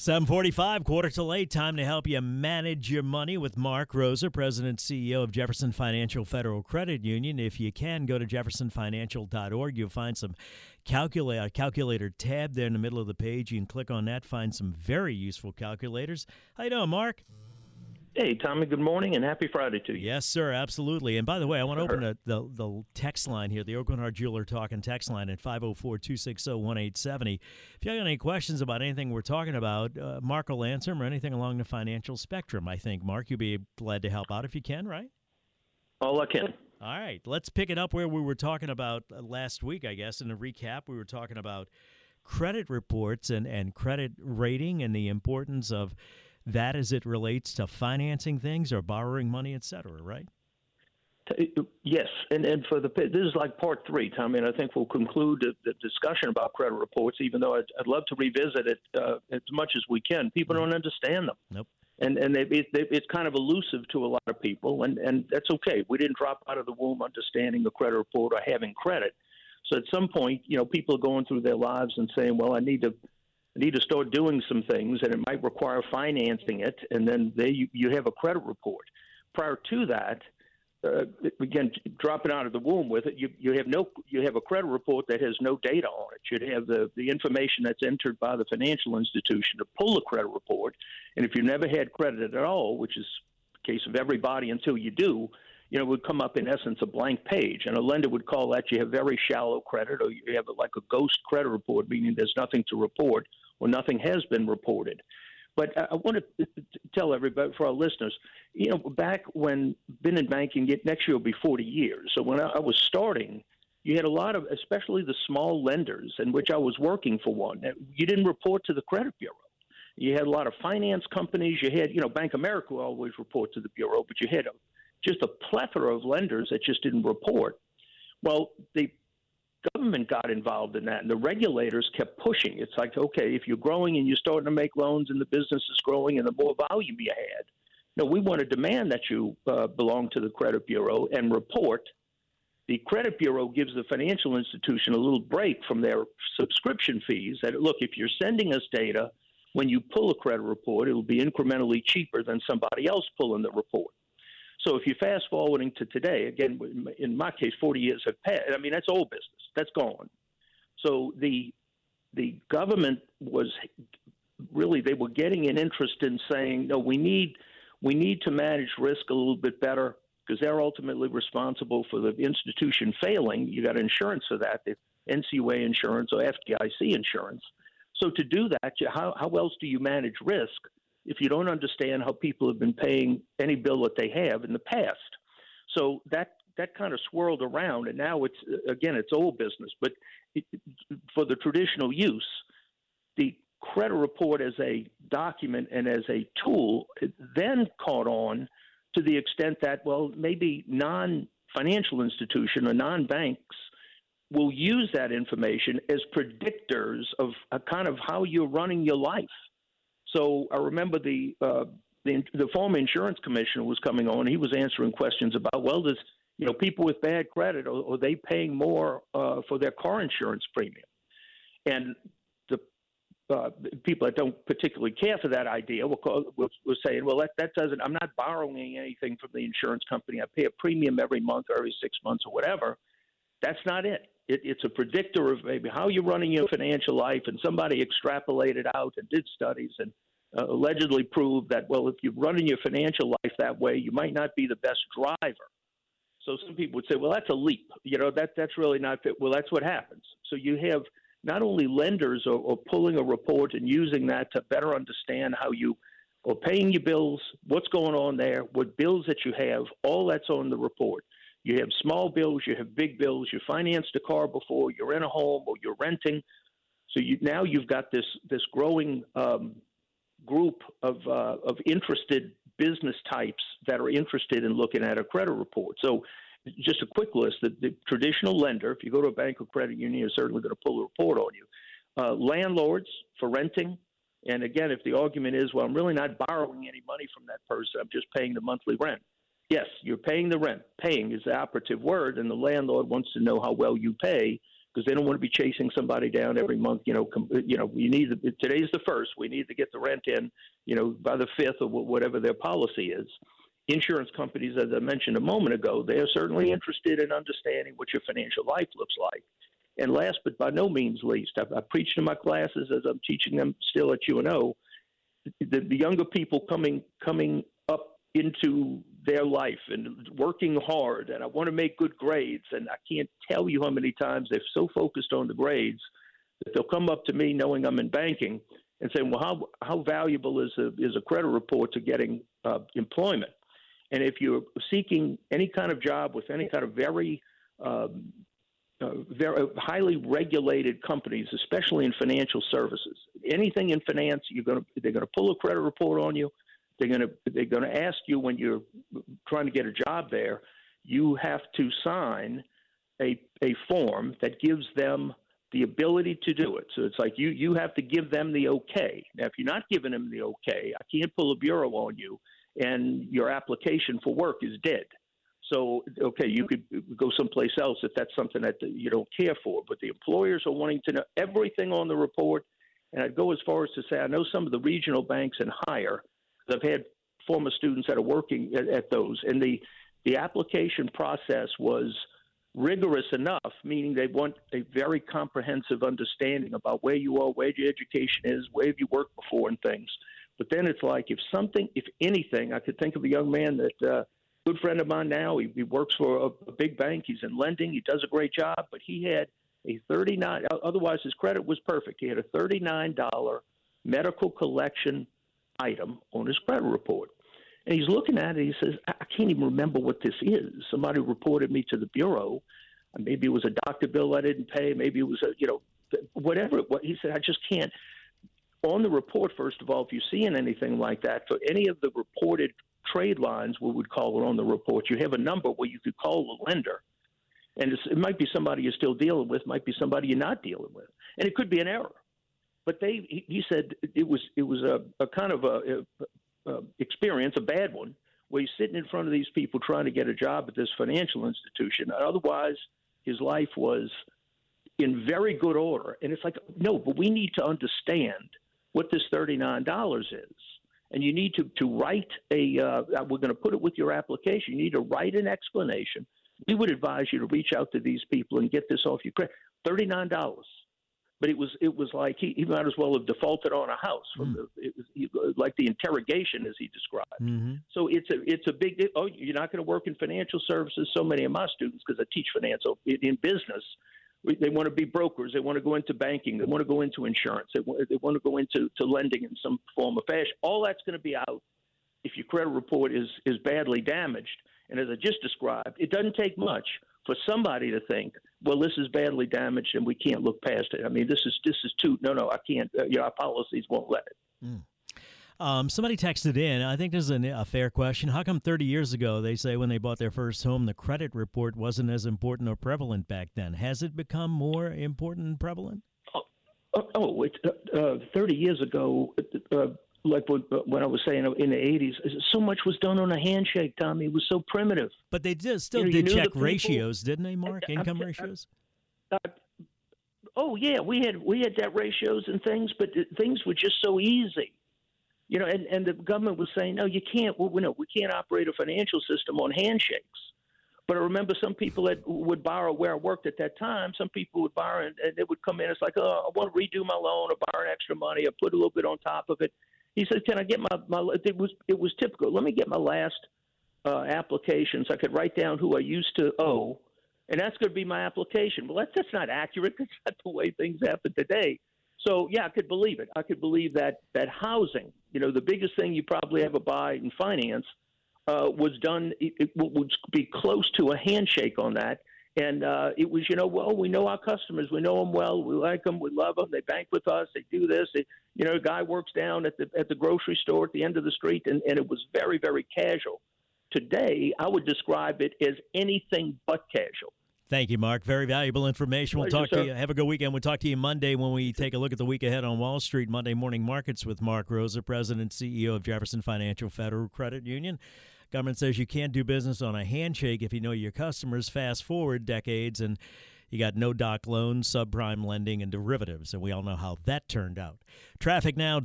745, quarter to late. Time to help you manage your money with Mark Rosa, President CEO of Jefferson Financial Federal Credit Union. If you can, go to jeffersonfinancial.org. You'll find some calculator, calculator tab there in the middle of the page. You can click on that, find some very useful calculators. How you doing, Mark? Hey, Tommy, good morning and happy Friday to you. Yes, sir, absolutely. And by the way, I want to open a, the, the text line here, the Aucoin Hart Jeweler Talking text line at 504 260 1870. If you have any questions about anything we're talking about, uh, Mark will answer them or anything along the financial spectrum. I think, Mark, you'll be glad to help out if you can, right? All I can. All right, let's pick it up where we were talking about uh, last week, I guess. In a recap, we were talking about credit reports and, and credit rating and the importance of that as it relates to financing things or borrowing money, et cetera, right? Yes, and and for the this is like part three, Tommy, and I think we'll conclude the, the discussion about credit reports. Even though I'd, I'd love to revisit it uh, as much as we can, people don't understand them. Nope. And and they, they, it's kind of elusive to a lot of people, and and that's okay. We didn't drop out of the womb understanding the credit report or having credit. So at some point, you know, people are going through their lives and saying, "Well, I need to need to start doing some things, and it might require financing it, and then they you, you have a credit report. Prior to that, uh, again, dropping out of the womb with it, you you have no you have a credit report that has no data on it. You'd have the the information that's entered by the financial institution to pull a credit report, and if you've never had credit at all, which is the case of everybody until you do, you know, would come up in essence a blank page, and a lender would call that you have very shallow credit, or you have like a ghost credit report, meaning there's nothing to report or nothing has been reported. But I want to tell everybody, for our listeners, you know, back when been in banking, next year will be 40 years. So when I was starting, you had a lot of, especially the small lenders, in which I was working for one. You didn't report to the credit bureau. You had a lot of finance companies. You had, you know, Bank America always report to the bureau, but you had just a plethora of lenders that just didn't report. Well, the government got involved in that, and the regulators kept pushing. It's like, okay, if you're growing and you're starting to make loans, and the business is growing, and the more volume you had, no, we want to demand that you uh, belong to the credit bureau and report. The credit bureau gives the financial institution a little break from their subscription fees. That look, if you're sending us data, when you pull a credit report, it will be incrementally cheaper than somebody else pulling the report. So if you fast forwarding to today, again, in my case, 40 years have passed. I mean, that's old business. That's gone. So the the government was really they were getting an interest in saying, no, we need we need to manage risk a little bit better because they're ultimately responsible for the institution failing. You got insurance for that, the NCUA insurance or FDIC insurance. So to do that, how how else do you manage risk? If you don't understand how people have been paying any bill that they have in the past. So that that kind of swirled around, and now it's again it's old business. But it, for the traditional use, the credit report as a document and as a tool then caught on to the extent that well maybe non financial institution or non banks will use that information as predictors of a kind of how you're running your life so I remember the uh, the, the former insurance commissioner was coming on. He was answering questions about well, does you know people with bad credit are, are they paying more uh, for their car insurance premium? And the uh, people that don't particularly care for that idea were, call, were, were saying, well, that, that doesn't. I'm not borrowing anything from the insurance company. I pay a premium every month or every six months or whatever. That's not it. It. It's a predictor of maybe how you're running your financial life, and somebody extrapolated out and did studies and uh, allegedly proved that well, if you're running your financial life that way, you might not be the best driver. So some people would say, well, that's a leap. You know, that that's really not fit. Well, that's what happens. So you have not only lenders are, are pulling a report and using that to better understand how you are paying your bills, what's going on there, what bills that you have, all that's on the report. You have small bills, you have big bills. You financed a car before, you're in a home or you're renting. So you now you've got this this growing um, group of uh, of interested business types that are interested in looking at a credit report. So, just a quick list: the, the traditional lender, if you go to a bank or credit union, is certainly going to pull a report on you. Uh, landlords for renting, and again, if the argument is, well, I'm really not borrowing any money from that person, I'm just paying the monthly rent. Yes, you're paying the rent. Paying is the operative word, and the landlord wants to know how well you pay because they don't want to be chasing somebody down every month. You know, com- you know, you need the, today's the first. We need to get the rent in, you know, by the fifth or whatever their policy is. Insurance companies, as I mentioned a moment ago, they are certainly interested in understanding what your financial life looks like. And last but by no means least, I, I preach in my classes as I'm teaching them still at UNO. The, the younger people coming coming up into their life and working hard, and I want to make good grades. And I can't tell you how many times they're so focused on the grades that they'll come up to me, knowing I'm in banking, and say, "Well, how how valuable is a is a credit report to getting uh, employment?" And if you're seeking any kind of job with any kind of very um, uh, very highly regulated companies, especially in financial services. Anything in finance, you're going to they're going to pull a credit report on you. They're going to they're going to ask you when you're trying to get a job there. You have to sign a a form that gives them the ability to do it. So it's like you you have to give them the okay. Now, if you're not giving them the okay, I can't pull a bureau on you, and your application for work is dead. So, okay, you could go someplace else if that's something that you don't care for. But the employers are wanting to know everything on the report. And I'd go as far as to say I know some of the regional banks and higher. I've had former students that are working at, at those, and the the application process was rigorous enough, meaning they want a very comprehensive understanding about where you are, where your education is, where have you worked before, and things. But then it's like if something, if anything, I could think of a young man that. Uh, good friend of mine now. He, he works for a, a big bank. He's in lending. He does a great job, but he had a 39 otherwise his credit was perfect. He had a $39 medical collection item on his credit report. And he's looking at it. He says, I can't even remember what this is. Somebody reported me to the bureau. Maybe it was a doctor bill I didn't pay. Maybe it was a, you know, whatever What. He said, I just can't. On the report, first of all, if you're seeing anything like that, for any of the reported trade lines, we would call it on the report. You have a number where you could call the lender, and it might be somebody you're still dealing with, might be somebody you're not dealing with, and it could be an error. But they, he said, it was it was a, a kind of a, a, experience, a bad one, where he's sitting in front of these people trying to get a job at this financial institution. Otherwise, his life was in very good order. And it's like, no, but we need to understand what this $39 is and you need to, to write a, uh, we're going to put it with your application. You need to write an explanation. We would advise you to reach out to these people and get this off your credit. $39. But it was it was like he, he might as well have defaulted on a house from mm. the it was he, like the interrogation as he described. Mm-hmm. So it's a it's a big oh you're not going to work in financial services. So many of my students because I teach finance in business they want to be brokers. They want to go into banking. They want to go into insurance. They want, they want to go into to lending in some form of fashion. All that's going to be out if your credit report is is badly damaged. And as I just described, it doesn't take much for somebody to think, well, this is badly damaged and we can't look past it. I mean, this is this is too no, no, I can't. Uh, you know, our policies won't let it. Mm. Um, somebody texted in. I think this is a, a fair question. How come 30 years ago they say when they bought their first home, the credit report wasn't as important or prevalent back then? Has it become more important and prevalent? Oh, oh, oh it, uh, uh, 30 years ago, uh, like when I was saying in the 80s, so much was done on a handshake, Tommy. It was so primitive. But they did, still you know, did check ratios, didn't they, Mark? Income I, I, ratios? I, oh yeah, we had we had debt ratios and things, but things were just so easy. You know, and, and the government was saying, no, you can't. Well, no, we can't operate a financial system on handshakes. But I remember some people that would borrow where I worked at that time. Some people would borrow and, and they would come in. It's like, oh, I want to redo my loan or borrow extra money or put a little bit on top of it. He said, can I get my, my it was it was typical. Let me get my last uh, application so I could write down who I used to owe, and that's going to be my application. Well, that's that's not accurate. That's not the way things happen today. So yeah, I could believe it. I could believe that that housing, you know, the biggest thing you probably ever buy in finance, uh, was done. It, it, would be close to a handshake on that, and uh, it was, you know, well, we know our customers, we know them well, we like them, we love them, they bank with us, they do this. They, you know, a guy works down at the at the grocery store at the end of the street, and, and it was very very casual. Today, I would describe it as anything but casual. Thank you, Mark. Very valuable information. We'll talk sir. to you. Have a good weekend. We'll talk to you Monday when we take a look at the week ahead on Wall Street. Monday morning markets with Mark Rosa, President CEO of Jefferson Financial Federal Credit Union. Government says you can't do business on a handshake if you know your customers. Fast forward decades and You got no doc loans, subprime lending, and derivatives, and we all know how that turned out. Traffic now.